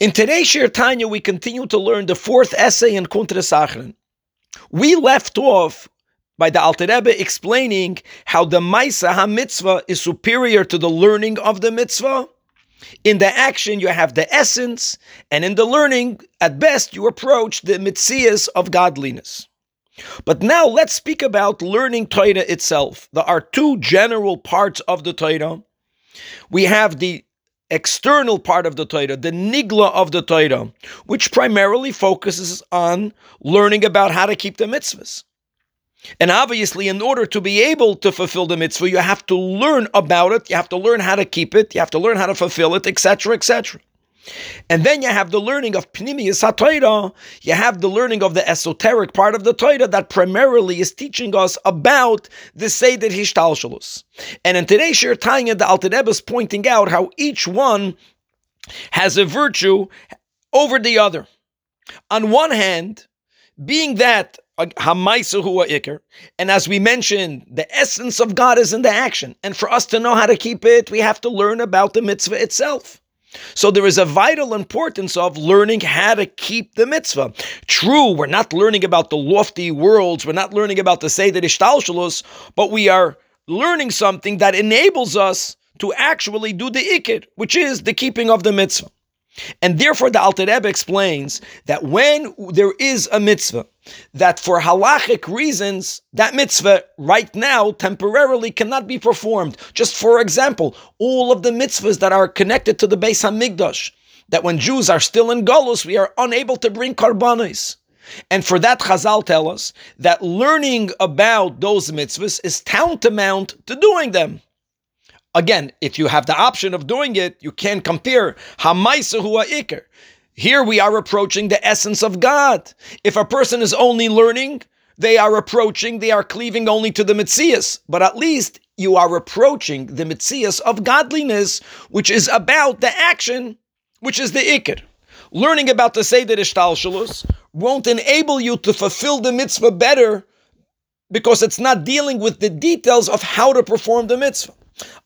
In today's Shiur Tanya, we continue to learn the fourth essay in Kuntres Achron. We left off by the Alter Rebbe explaining how the Maisa HaMitzvah is superior to the learning of the mitzvah. In the action, you have the essence, and in the learning, at best, you approach the mitzias of godliness. But now let's speak about learning Torah itself. There are two general parts of the Torah. We have the external part of the Torah, the nigla of the Torah, which primarily focuses on learning about how to keep the mitzvahs. And obviously, in order to be able to fulfill the mitzvah, you have to learn about it, you have to learn how to keep it, you have to learn how to fulfill it, etc., etc. And then you have the learning of Pnimiyas HaTorah. You have the learning of the esoteric part of the Torah that primarily is teaching us about the Seder Hishtalshalus. And in today's Shiur Tanya, the Alter Rebbe is pointing out how each one has a virtue over the other. On one hand, being that uh, Iker. And as we mentioned, the essence of God is in the action. And for us to know how to keep it, we have to learn about the mitzvah itself. So there is a vital importance of learning how to keep the mitzvah. True, we're not learning about the lofty worlds, we're not learning about the Seder Ishtalshalus, but we are learning something that enables us to actually do the Iker, which is the keeping of the mitzvah. And therefore, the Alter Rebbe explains that when there is a mitzvah, that for halachic reasons, that mitzvah right now temporarily cannot be performed. Just for example, all of the mitzvahs that are connected to the Beis Hamikdash, that when Jews are still in Golus, we are unable to bring karbanis. And for that, Chazal tell us that learning about those mitzvahs is tantamount to doing them. Again, if you have the option of doing it, you can't compare Hamaisahu Iker. Here we are approaching the essence of God. If a person is only learning, they are approaching, they are cleaving only to the Mitzias. But at least you are approaching the Mitzias of godliness, which is about the action, which is the Iker. Learning about the Seder Ishtalshalus won't enable you to fulfill the mitzvah better because it's not dealing with the details of how to perform the mitzvah.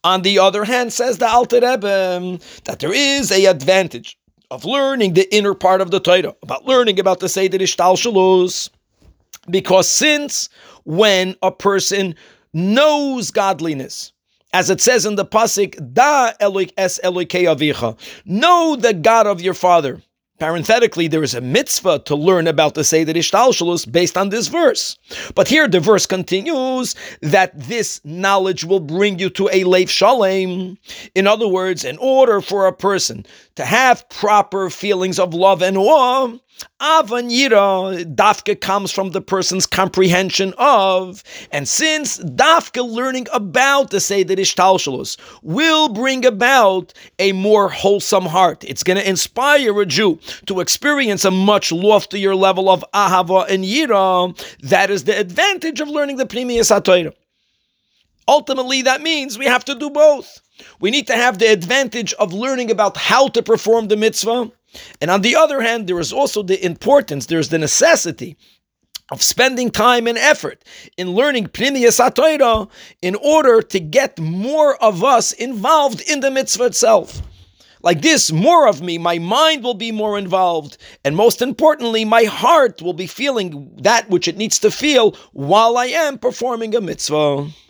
On the other hand, says the Alter Rebbe, um, that there is a advantage of learning the inner part of the Torah, about learning about the Seder Ishtal Because since when a person knows godliness, as it says in the pasuk, "Da Eloik es Eloikei avicha," know the God of your father. Parenthetically, there is a mitzvah to learn about the Seder Ishtalshalus based on this verse. But here the verse continues that this knowledge will bring you to a Leif Shalem. In other words, in order for a person to have proper feelings of love and awe, Avan Yira, Dafka comes from the person's comprehension of, and since Dafka learning about the Seder Ishtalshalus will bring about a more wholesome heart, it's going to inspire a Jew to experience a much loftier level of Ahava and Yira. That is the advantage of learning the Pnimiyas HaTorah. Ultimately, that means we have to do both. We need to have the advantage of learning about how to perform the mitzvah. And on the other hand, there is also the importance, there's the necessity of spending time and effort in learning Pnimiyas HaTorah in order to get more of us involved in the mitzvah itself. Like this, more of me, my mind will be more involved. And most importantly, my heart will be feeling that which it needs to feel while I am performing a mitzvah.